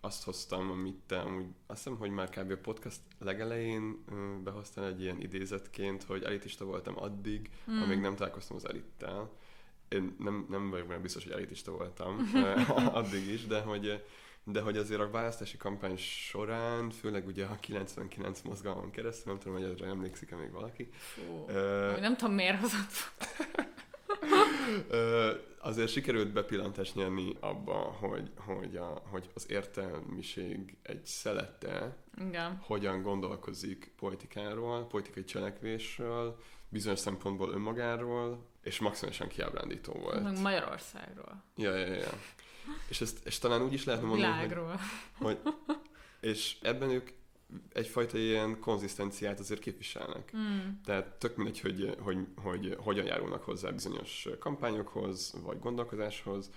azt hoztam, amit te amúgy, azt hiszem, hogy már kb. a podcast legelején behoztál egy ilyen idézetként, hogy elitista voltam addig, mm. amíg nem találkoztam az elittel. Én nem, nem vagyok benne biztos, hogy elitista voltam *laughs* addig is, de hogy, de hogy azért a választási kampány során, főleg ugye a 99 mozgalmon keresztül, nem tudom, hogy ezre emlékszik-e még valaki, Fú, Ö, nem tudom miért hozott. Ö, azért sikerült bepillantást nyerni abba, hogy, hogy, a, hogy az értelmiség egy szelete Igen. hogyan gondolkozik politikáról, politikai cselekvésről, bizonyos szempontból önmagáról, és maximálisan kiábrándító volt. Meg Magyarországról. Ja, ja, ja. És, ezt, és talán úgy is lehetne mondani, hogy, Világról. hogy és ebben ők egyfajta ilyen konzisztenciát azért képviselnek. Mm. Tehát tök mindegy, hogy, hogy, hogy hogyan járulnak hozzá bizonyos kampányokhoz, vagy gondolkozáshoz,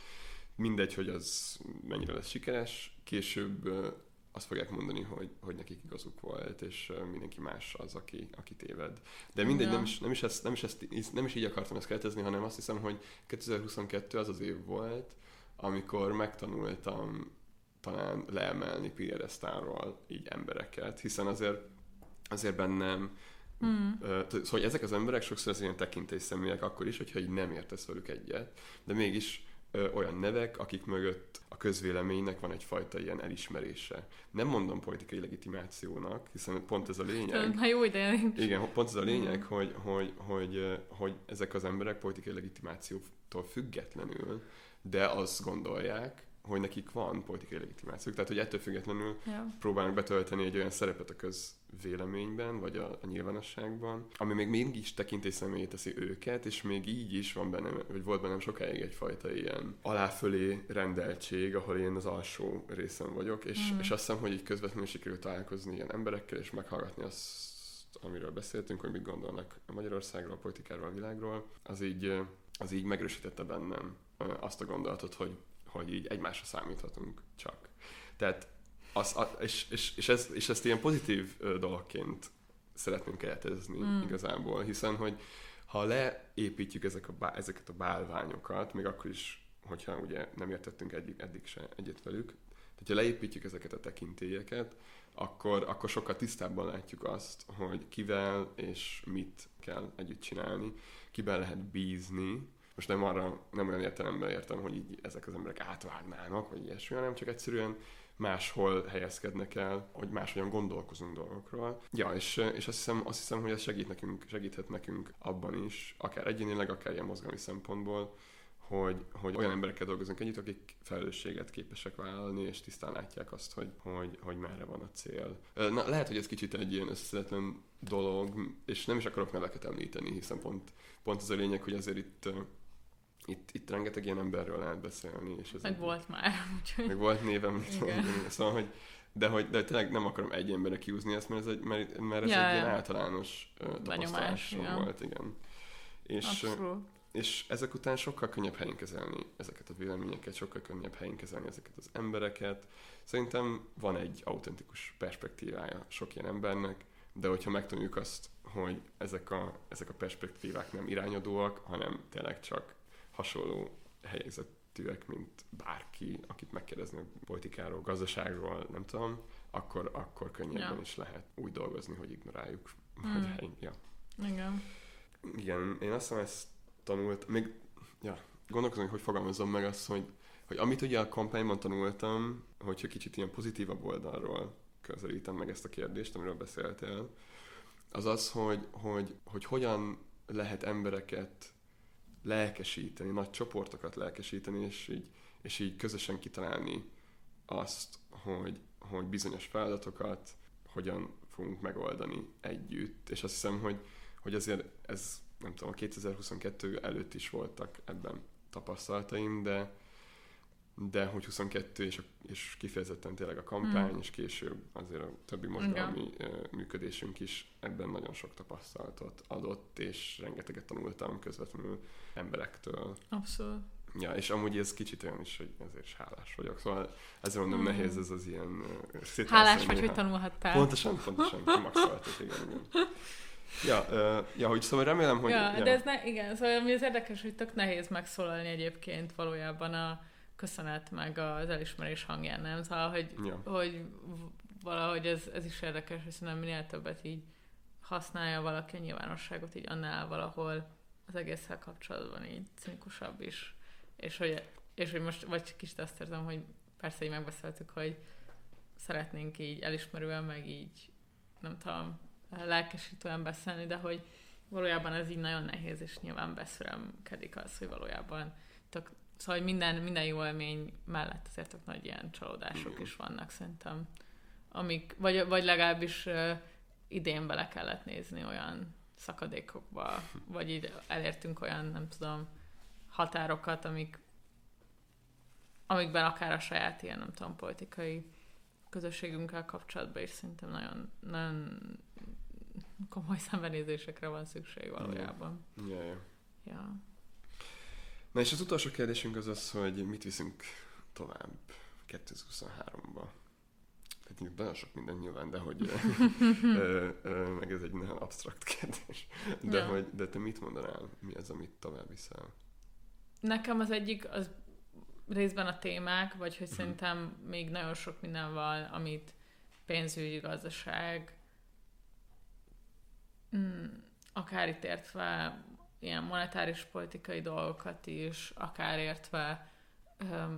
mindegy, hogy az mennyire lesz sikeres, később azt fogják mondani, hogy, hogy nekik igazuk volt, és mindenki más az, aki, aki téved. De mindegy, Ja. nem is, nem, is ezt, nem, is ezt, nem is így akartam ezt keretezni, hanem azt hiszem, hogy 2022 az az év volt, amikor megtanultam talán leemelni piedesztálról így embereket, hiszen azért, azért bennem Mm. Szóval hogy ezek az emberek sokszor az ilyen tekintélyszeműek akkor is, hogyha így nem értesz velük egyet, de mégis ö, olyan nevek, akik mögött a közvéleménynek van egyfajta ilyen elismerése. Nem mondom politikai legitimációnak, hiszen pont ez a lényeg. Már jó nincs. Igen, pont ez a lényeg, Mm. hogy, hogy, hogy, hogy ezek az emberek politikai legitimációtól függetlenül, de azt gondolják, hogy nekik van politikai legitimációk. Tehát, hogy ettől függetlenül Ja. próbálnak betölteni egy olyan szerepet a közvéleményben, vagy a, a nyilvánosságban, ami még mégis tekintélyszemélyé teszi őket, és még így is van bennem, vagy volt bennem sokáig egyfajta ilyen aláfölé rendeltség, ahol én az alsó részen vagyok, és, Mm. és azt hiszem, hogy így közvetlenül sikerült találkozni ilyen emberekkel, és meghallgatni azt, amiről beszéltünk, hogy mit gondolnak Magyarországról, a politikáról, a világról, az így, az így megerősítette bennem azt a gondolatot, hogy, hogy így egymásra számíthatunk csak. Tehát az, a, és, és, és, ez, és ezt ilyen pozitív dologként szeretném keretezni Mm. mm. igazából, hiszen hogy ha leépítjük ezek a, bá, ezeket a bálványokat, még akkor is, hogyha ugye nem értettünk eddig, eddig se egyet velük, tehát ha leépítjük ezeket a tekintélyeket, akkor, akkor sokkal tisztábban látjuk azt, hogy kivel és mit kell együtt csinálni, kiben lehet bízni. Most nem arra, nem olyan értelemben értem, hogy így ezek az emberek átvágnának, vagy ilyesmi, hanem csak egyszerűen máshol helyezkednek el, hogy máshogyan gondolkozunk dolgokról. Ja, és, és azt, hiszem, azt hiszem, hogy ez segít nekünk, segíthet nekünk abban is, akár egyénileg, akár ilyen mozgalmi szempontból, hogy, hogy olyan emberekkel dolgozunk együtt, akik felelősséget képesek vállalni, és tisztán látják azt, hogy, hogy, hogy merre van a cél. Na, lehet, hogy ez kicsit egy ilyen összezetlen dolog, és nem is akarok neveket említeni, hiszen pont, pont az a lényeg, hogy azért itt, itt, itt rengeteg ilyen emberről lehet beszélni. És ez Meg volt már, *laughs* úgyhogy... meg volt névem, mit mondani. Szóval, hogy, de, hogy, de tényleg nem akarom egy emberre kiúzni ezt, mert ez egy, mert, mert ez Ja, egy ilyen ja. általános ö, tapasztalásom igen. volt, igen. És, Abszolút. és ezek után sokkal könnyebb helyén kezelni ezeket a véleményeket, sokkal könnyebb helyén kezelni ezeket az embereket. Szerintem van egy autentikus perspektívája sok ilyen embernek, de hogyha megtanuljuk azt, hogy ezek a, ezek a perspektívák nem irányadóak, hanem tényleg csak hasonló helyzetűek, mint bárki, akit megkérdezni a politikáról, gazdaságról, nem tudom, akkor, akkor könnyebben Ja. is lehet úgy dolgozni, hogy ignoráljuk. Mm. Vagy helyén, ja. Igen. Igen, én azt hiszem ezt tanult, még ja, gondolkozom, hogy hogy fogalmazom meg azt, hogy, hogy amit ugye a kampányban tanultam, hogyha kicsit ilyen pozitívabb oldalról közelítem meg ezt a kérdést, amiről beszéltél, az az, hogy, hogy, hogy hogyan lehet embereket lelkesíteni, nagy csoportokat lelkesíteni, és így, és így közösen kitalálni azt, hogy, hogy bizonyos feladatokat hogyan fogunk megoldani együtt. És azt hiszem, hogy, hogy azért ez, nem tudom, a 2022 előtt is voltak ebben tapasztalataim, de, de hogy 22 és, a, és kifejezetten tényleg a kampány, Mm. és később azért a többi mozgalmi működésünk is ebben nagyon sok tapasztalatot adott, és rengeteget tanultam közvetlenül emberektől. Abszolút. Ja, és amúgy ez kicsit olyan is, hogy ezért is hálás vagyok. Szóval ezért mondom, nehéz ez az ilyen... Uh, Hálás vagy, hogy tanulhattál. Pontosan, pontosan, kimaxoltad, igen, igen. Ja, uh, ja, hogy szóval remélem, hogy... ja, de ez ne, igen, szóval ami az érdekes, hogy tök nehéz megszólalni egyébként valójában a köszönet meg az elismerés hangján, nem? Szóval, hogy, Ja. hogy valahogy ez, ez is érdekes, hogy szerintem minél többet így használja valaki a nyilvánosságot, így annál valahol az egésszel kapcsolatban így cinikusabb is. És hogy, és hogy most, vagy kicsit azt érzem, hogy persze így megbeszéltük, hogy szeretnénk így elismerően, meg így, nem tudom, lelkesítően beszélni, de hogy valójában ez így nagyon nehéz, és nyilván beszüremkedik az, hogy valójában tök, szóval hogy minden, minden jó élmény mellett azért tök nagy ilyen csalódások Igen. is vannak szerintem. Amik, vagy, vagy legalábbis uh, idén bele kellett nézni olyan szakadékokba, *laughs* vagy így elértünk olyan, nem tudom, határokat, amik amikben akár a saját ilyen, nem tudom, politikai közösségünkkel kapcsolatban is szerintem nagyon, nagyon komoly *laughs* szembenézésekre van szükség valójában. Ja, ja. Ja. Na és az utolsó kérdésünk az az, hogy mit viszünk tovább 2023-ba. Tehát így nagyon sok minden nyilván, de hogy ö, ö, meg ez egy nagyon absztrakt kérdés. De, Ja. hogy, de te mit mondanál? Mi az, amit tovább viszel? Nekem az egyik az részben a témák, vagy hogy szerintem még nagyon sok minden van, amit pénzügyi gazdaság, mm, akár itt értve ilyen monetáris politikai dolgokat is, akár értve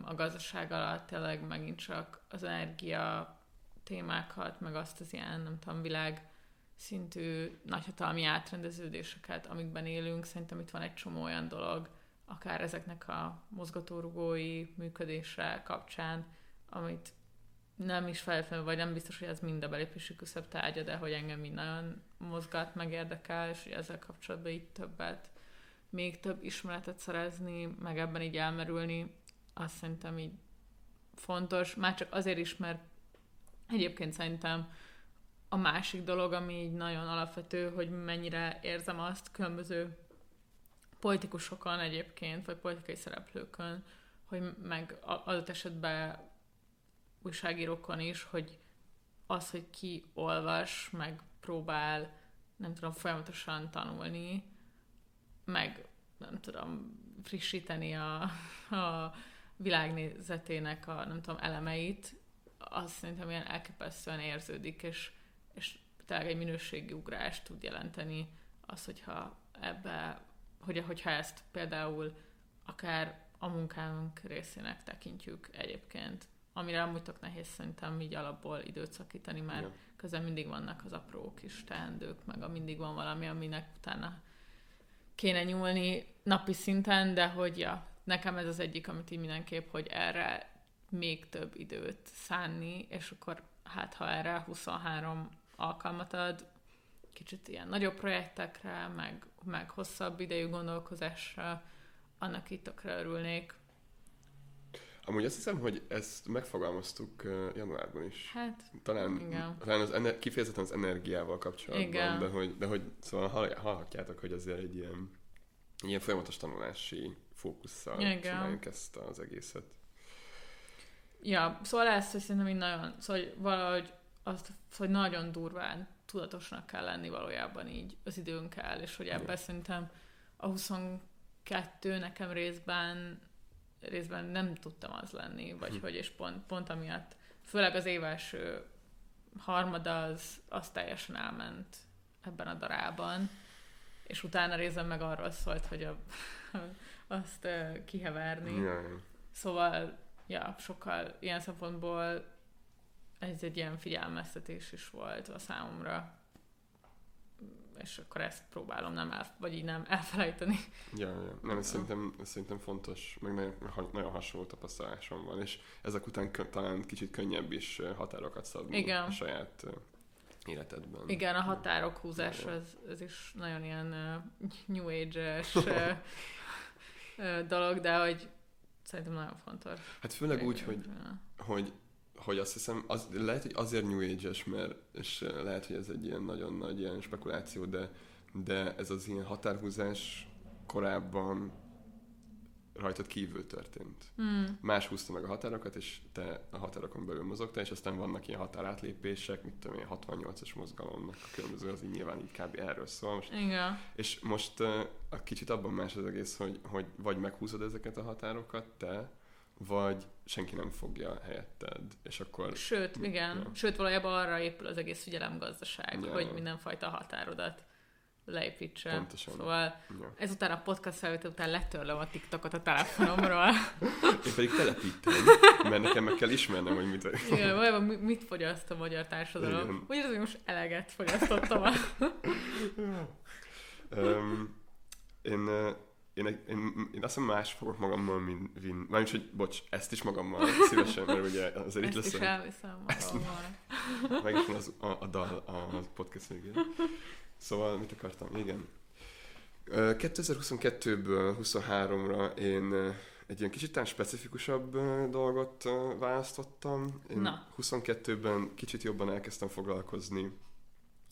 a gazdaság alatt tényleg megint csak az energia témákat, meg azt az ilyen, nem tudom, világ szintű nagyhatalmi átrendeződéseket, amikben élünk. Szerintem itt van egy csomó olyan dolog, akár ezeknek a mozgatórugói működése kapcsán, amit nem is feltétlenül, vagy nem biztos, hogy ez mind a belépési küszöbb tárgya, de hogy engem mind nagyon mozgat, meg érdekel, és hogy ezzel kapcsolatban így többet, még több ismeretet szerezni, meg ebben így elmerülni, azt szerintem így fontos, már csak azért is, mert egyébként szerintem a másik dolog, ami így nagyon alapvető, hogy mennyire érzem azt különböző politikusokon egyébként, vagy politikai szereplőkön, hogy meg adott esetben újságírókon is, hogy az, hogy ki olvas, meg próbál, nem tudom, folyamatosan tanulni, meg nem tudom, frissíteni a, a világnézetének a, nem tudom, elemeit, az szerintem ilyen elképesztően érződik, és, és tényleg egy minőségi ugrást tud jelenteni az, hogyha ebbe, hogy, hogyha ezt például akár a munkánk részének tekintjük egyébként, amire amúgy tök nehéz szerintem így alapból időt szakítani, mert Ja. közben mindig vannak az apró kis teendők, meg a mindig van valami, aminek utána kéne nyúlni napi szinten, de hogy ja, nekem ez az egyik, amit így mindenképp, hogy erre még több időt szánni, és akkor hát ha erre 23 alkalmat ad, kicsit ilyen nagyobb projektekre, meg, meg hosszabb idejű gondolkozásra, annak itt tökre örülnék. Amúgy azt hiszem, hogy ezt megfogalmaztuk januárban is. Hát, Talán, Igen. talán az ener- kifejezetten az energiával kapcsolatban, Igen. de hogy, de hogy szóval hall- hallhatjátok, hogy azért egy ilyen, ilyen folyamatos tanulási fókusszal Igen. csináljuk ezt az egészet. Ja, szóval ezt, szerintem így nagyon, szóval hogy valahogy azt, hogy nagyon durván tudatosnak kell lenni valójában így az időnkkel, és hogy ebben szerintem a 22 nekem részben részben nem tudtam az lenni, vagy hogy és pont, pont amiatt, főleg az év első harmada az, az teljesen elment ebben a darában, és utána részben meg arról szólt, hogy a, *laughs* azt uh, kiheverni. Ja, ja. Szóval, ja, sokkal ilyen szempontból ez egy ilyen figyelmeztetés is volt a számomra. És akkor ezt próbálom nem el, vagy így nem elfelejteni. Ja, ja. Nem, ez szerintem, ez szerintem fontos, meg nagyon, nagyon hasonló tapasztalásom van, és ezek után talán kicsit könnyebb is határokat szabni Igen. a saját életedben. Igen, a határok húzása, ez, ez is nagyon ilyen uh, New Age-es uh, *laughs* dolog, de hogy szerintem nagyon fontos. Hát főleg úgy, hogy, hogy, hogy azt hiszem, az, lehet, hogy azért New Age-es, mert, és ö, lehet, hogy ez egy ilyen nagyon nagy ilyen spekuláció, de, de ez az ilyen határhúzás korábban rajtad kívül történt. Hmm. Más húzta meg a határokat, és te a határokon belül mozogtál, és aztán vannak ilyen határátlépések, mit tudom én, 68-as mozgalomnak a különböző, az így nyilván így kb. erről szól. Most, Igen. és most uh, a kicsit abban más az egész, hogy, hogy vagy meghúzod ezeket a határokat te, vagy senki nem fogja helyetted, és akkor... Sőt, igen. Ja. Sőt, valójában arra épül az egész figyelemgazdaság, Ja. hogy mindenfajta határodat leépítse. Pontosan. Szóval Ja. ezután a podcast felvétel után letörlöm a TikTokot a telefonomról. *laughs* Én pedig telepítem, mert nekem meg kell ismernem, hogy mit... Igen, valójában mi- mit fogyaszt a magyar társadalom? Igen. Úgy érzem, hogy most eleget fogyasztottam. Um, *laughs* én, én, én, én, én azt hiszem más fogok magammal min, vin, mármint, hogy bocs, ezt is magammal *laughs* szívesen, mert ugye azért itt Ezt is elviszem magammal. *laughs* meg is az, a, a dal a podcast végén. Szóval mit akartam? Igen. Ö, 2022-ből 23-ra én egy ilyen kicsit specifikusabb dolgot választottam. Én Na. 22-ben kicsit jobban elkezdtem foglalkozni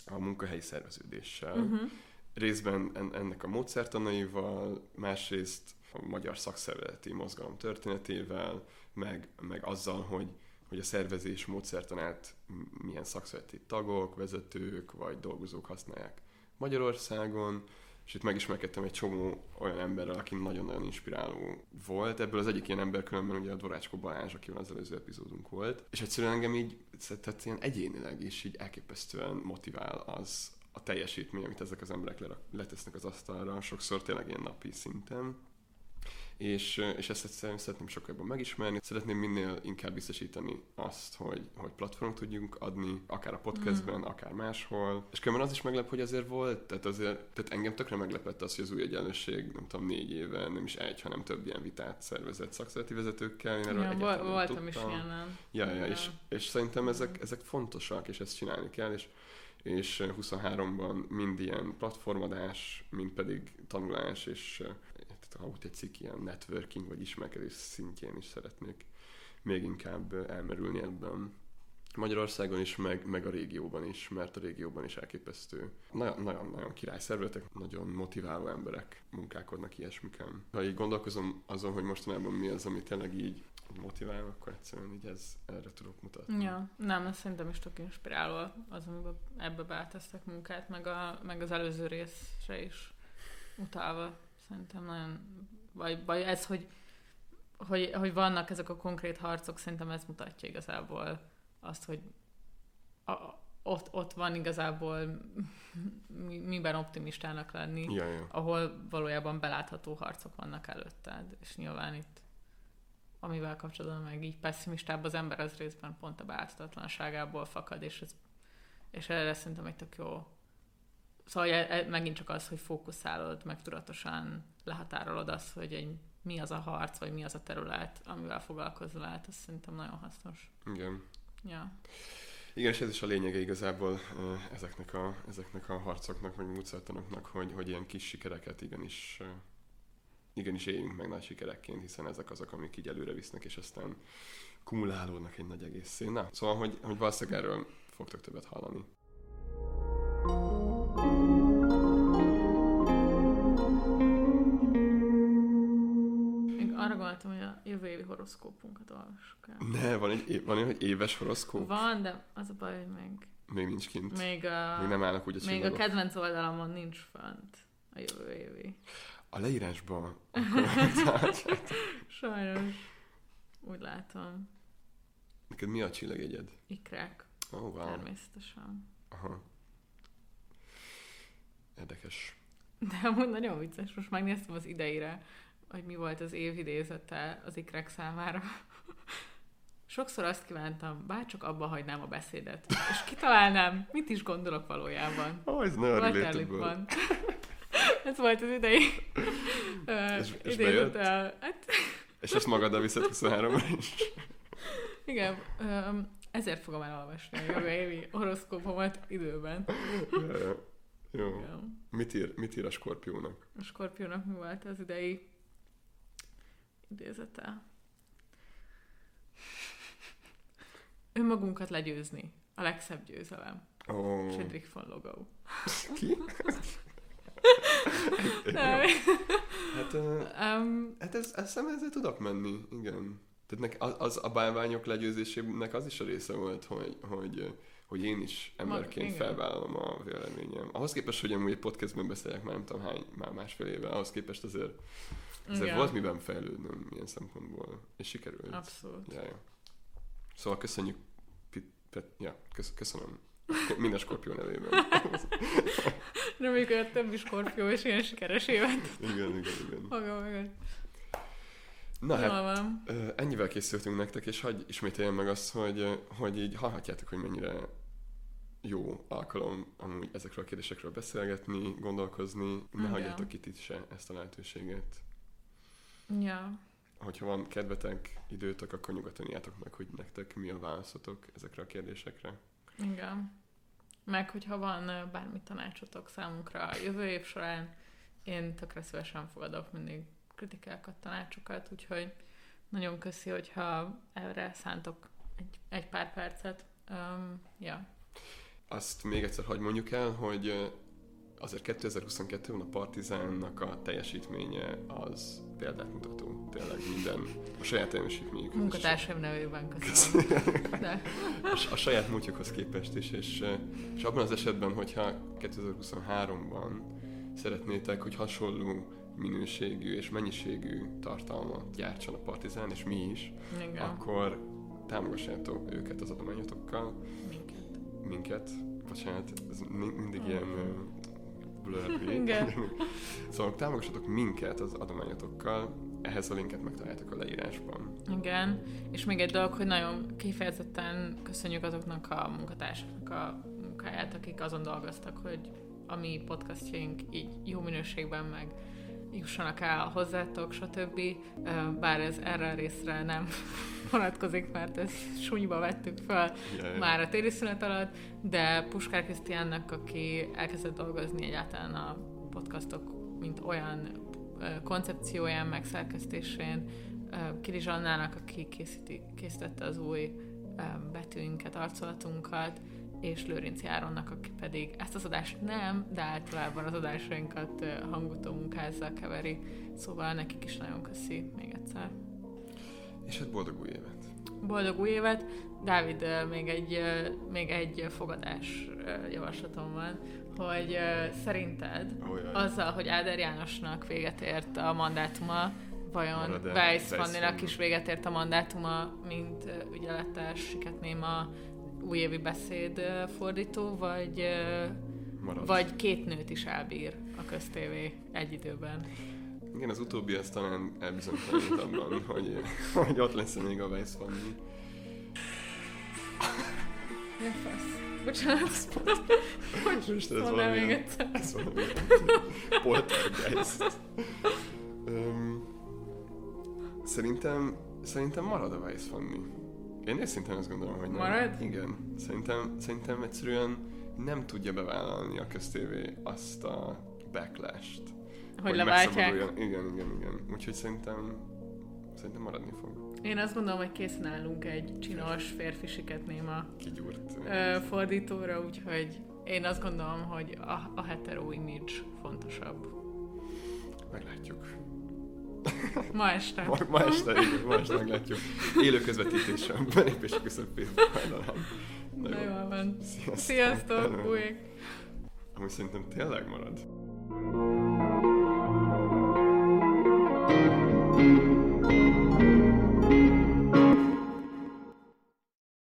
a munkahelyi szerveződéssel. Uh-huh. Részben en- ennek a módszertanaival, másrészt a magyar szakszervezeti mozgalom történetével, meg, meg azzal, hogy, hogy a szervezés módszertanát milyen szakszervezeti tagok, vezetők vagy dolgozók használják Magyarországon, és itt megismerkedtem egy csomó olyan emberrel, aki nagyon-nagyon inspiráló volt. Ebből az egyik ilyen ember különben ugye a Dvorácskó Balázs, akivel az előző epizódunk volt. És egyszerűen engem így, tehát ilyen egyénileg is így elképesztően motivál az a teljesítmény, amit ezek az emberek letesznek az asztalra, sokszor tényleg ilyen napi szinten. És, és ezt egyszerűen szeretném sokkal jobban megismerni. Szeretném minél inkább biztosítani azt, hogy, hogy platformot tudjunk adni, akár a podcastben, mm. akár máshol. És különben az is meglep, hogy azért volt, tehát azért, tehát engem tökre meglepett az, hogy az új egyenlőség, nem tudom, négy éve, nem is egy, hanem több ilyen vitát szervezett szakszereti vezetőkkel. Én erről Ja, vol- voltam is tudtam. ilyenen. Ja, ja, Ja. és, és szerintem ezek, ezek fontosak, és ezt csinálni kell, és, és eh, 23-ban mind ilyen platformadás, mind pedig tanulás, és eh, ha úgy tetszik, ilyen networking vagy ismerkedés szintjén is szeretnék még inkább eh, elmerülni ebben. Magyarországon is, meg, meg a régióban is, mert a régióban is elképesztő. Nagyon- Nagyon-nagyon király szervezetek, nagyon motiváló emberek munkálkodnak ilyesmiken. Ha így gondolkozom azon, hogy mostanában mi az, ami tényleg így motivál, akkor egyszerűen így ez, erre tudok mutatni. Ja, nem, ez szerintem is tök inspiráló az, amiben ebbe beletesztek munkát, meg, a, meg az előző részre is utálva. Szerintem nagyon, vagy, vagy ez, hogy, hogy, hogy vannak ezek a konkrét harcok, szerintem ez mutatja igazából azt, hogy a, ott, ott van igazából mi- miben optimistának lenni, Ja, ja. ahol valójában belátható harcok vannak előtted, és nyilván itt amivel kapcsolatban meg így pessimistább az ember, az részben pont a beláthatatlanságából fakad, és, ez, és erre szerintem egy tök jó. Szóval e- e- megint csak az, hogy fókuszálod, meg tudatosan lehatárolod azt, hogy egy, mi az a harc, vagy mi az a terület, amivel foglalkozol át, ez szerintem nagyon hasznos. Igen. Ja. Igen, és ez is a lényege igazából ezeknek a, ezeknek a harcoknak, vagy módszertanoknak, hogy, hogy ilyen kis sikereket igenis, igenis éljünk meg nagy sikerekként, hiszen ezek azok, amik így előre visznek, és aztán kumulálódnak egy nagy egészé. Na, szóval, hogy, hogy valószínűleg erről fogtok többet hallani. Arra gondoltam, hogy a jövő évi horoszkópunkat olvassuk el. Ne, van egy, van hogy éves horoszkóp? Van, de az a baj, hogy még, Még nincs kint. még, a, Még nem állnak úgy a még a csillagok. kedvenc oldalamon nincs fönt a jövő évi. A leírásban *laughs* Sajnos. Úgy látom. neked mi a csillagjegyed? Ikrák, Oh, wow. természetesen. Aha. Érdekes. De amúgy nagyon vicces, most megnéztem az idejére, hogy mi volt az év idézete az ikrek számára. *laughs* Sokszor azt kívántam, bárcsak abba hagynám a beszédet, és kitalálnám, mit is gondolok valójában. Ó, oh, ez nagyon. *laughs* Ez volt az idei És- és idézete. Hát, És ezt magaddal viszed 23 is. igen, öm, ezért fogom elolvasni a jövő évi horoszkópomat időben. Jó. Mit ír, mit ír a skorpiónak? A skorpiónak mi volt az idei idézete? Önmagunkat legyőzni. A legszebb győzelem. Oh, Friedrich von Logau. ki? Nem, Hát Um, hát ez, ez, ezzel tudok menni, igen. Tehát nek, az, az a bálványok legyőzésének az is a része volt, hogy, hogy, hogy én is emberként igen. felvállalom a véleményem. Ahhoz képest, hogy amúgy egy podcastben beszélek már nem tudom hány, már másfél éve, ahhoz képest azért, azért Igen. volt miben fejlődnöm ilyen szempontból, és sikerült. abszolút. Ja, ja. Szóval köszönjük, Pit, Pet, ja, kösz, köszönöm. Minden skorpió nevében. *laughs* Reméljük, hogy a többi skorpió is ilyen sikeres évet Igen, igen, igen. maga mögött. Na hát, Jól van. Ö, Ennyivel készültünk nektek, és hagyj ismételjem meg azt, hogy, hogy így hallhatjátok, hogy mennyire jó alkalom amúgy ezekről a kérdésekről beszélgetni, gondolkozni. Ne Igen. hagyjátok itt, itt se ezt a lehetőséget. Ja. Hogyha van kedvetek, időtök, akkor nyugodtan írjátok meg, hogy nektek mi a válaszotok ezekre a kérdésekre. Igen. Meg, hogyha van bármi tanácsotok számunkra a jövő év során, én tökre szívesen fogadok mindig kritikákat, tanácsokat, úgyhogy nagyon köszi, hogyha erre szántok egy, egy pár percet. Um, ja. Azt még egyszer hagy mondjuk el, hogy azért 2022-ben a Partizánnak a teljesítménye az példát mutató. Tényleg minden. A saját teljesítményük. Munkatársaim nevében köszönöm. De, a, saját múltjukhoz képest is, és, és abban az esetben, hogyha 2023-ban szeretnétek, hogy hasonló minőségű és mennyiségű tartalmat gyártson a Partizán, és mi is, igen, akkor támogassátok őket az adományotokkal, minket. minket, bocsánat, ez mi- mindig ilyen uh, blurry. Igen. *laughs* szóval támogassatok minket az adományotokkal, ehhez a linket megtaláljátok a leírásban. Igen, és még egy dolog, hogy nagyon kifejezetten köszönjük azoknak a munkatársaknak a munkáját, akik azon dolgoztak, hogy a mi podcastjaink így jó minőségben meg jussanak el hozzátok, stb. Bár ez erre a részre nem *laughs* vonatkozik, mert ezt súlyba vettük fel Yeah. már a téli szünet alatt, de Puskár Krisztiánnak, aki elkezdett dolgozni egyáltalán a podcastok, mint olyan koncepcióján, meg szerkesztésén, ö, Kiri Zsannának, aki készíti, készítette az új betűinket, arcolatunkat, és Lőrinci Áronnak, aki pedig ezt az adást nem, de általában az adásainkat hangutó munkázzal keveri. Szóval nekik is nagyon köszi még egyszer. És hát boldog új évet! Boldog új évet! Dávid, még egy, még egy fogadás javaslatom van, hogy ö, szerinted Olyan. azzal, hogy Áder Jánosnak véget ért a mandátuma, vajon Weiss Fanninak Fanni? is véget ért a mandátuma, mint ö, ügyeletes, siketnéma újévi beszéd ö, fordító, vagy, Marad. vagy két nőt is elbír a köztévé egy időben? Igen, az utóbbi az talán elbizonytalanít abban, hogy, hogy ott lesz még a Weiss Fanni. Mi a fasz? Bocsánat. hogy Most ez mondanám még egyszer? Ez valami poltergeist. Öm, szerintem, szerintem marad a Weiss Fanni. Én őszintén azt gondolom, hogy nem. Marad? Igen. Szerintem, szerintem egyszerűen nem tudja bevállalni a köztévé azt a backlash-t. Hogy leváltják. megszabaduljon. Igen, igen, igen. Úgyhogy szerintem, szerintem maradni fog. Én azt gondolom, hogy készen állunk egy csinos férfi siketnéma Kigyúrt. ö, fordítóra, úgyhogy én azt gondolom, hogy a, a hetero image fontosabb. Meglátjuk. Ma este. Ma, ma este, igen, ma este meglátjuk. Élő közvetítésen, belépés közepén hajnalán. Na Na jó. jól van. Sziasztok. Sziasztok, bújék! Amúgy szerintem tényleg marad. thank you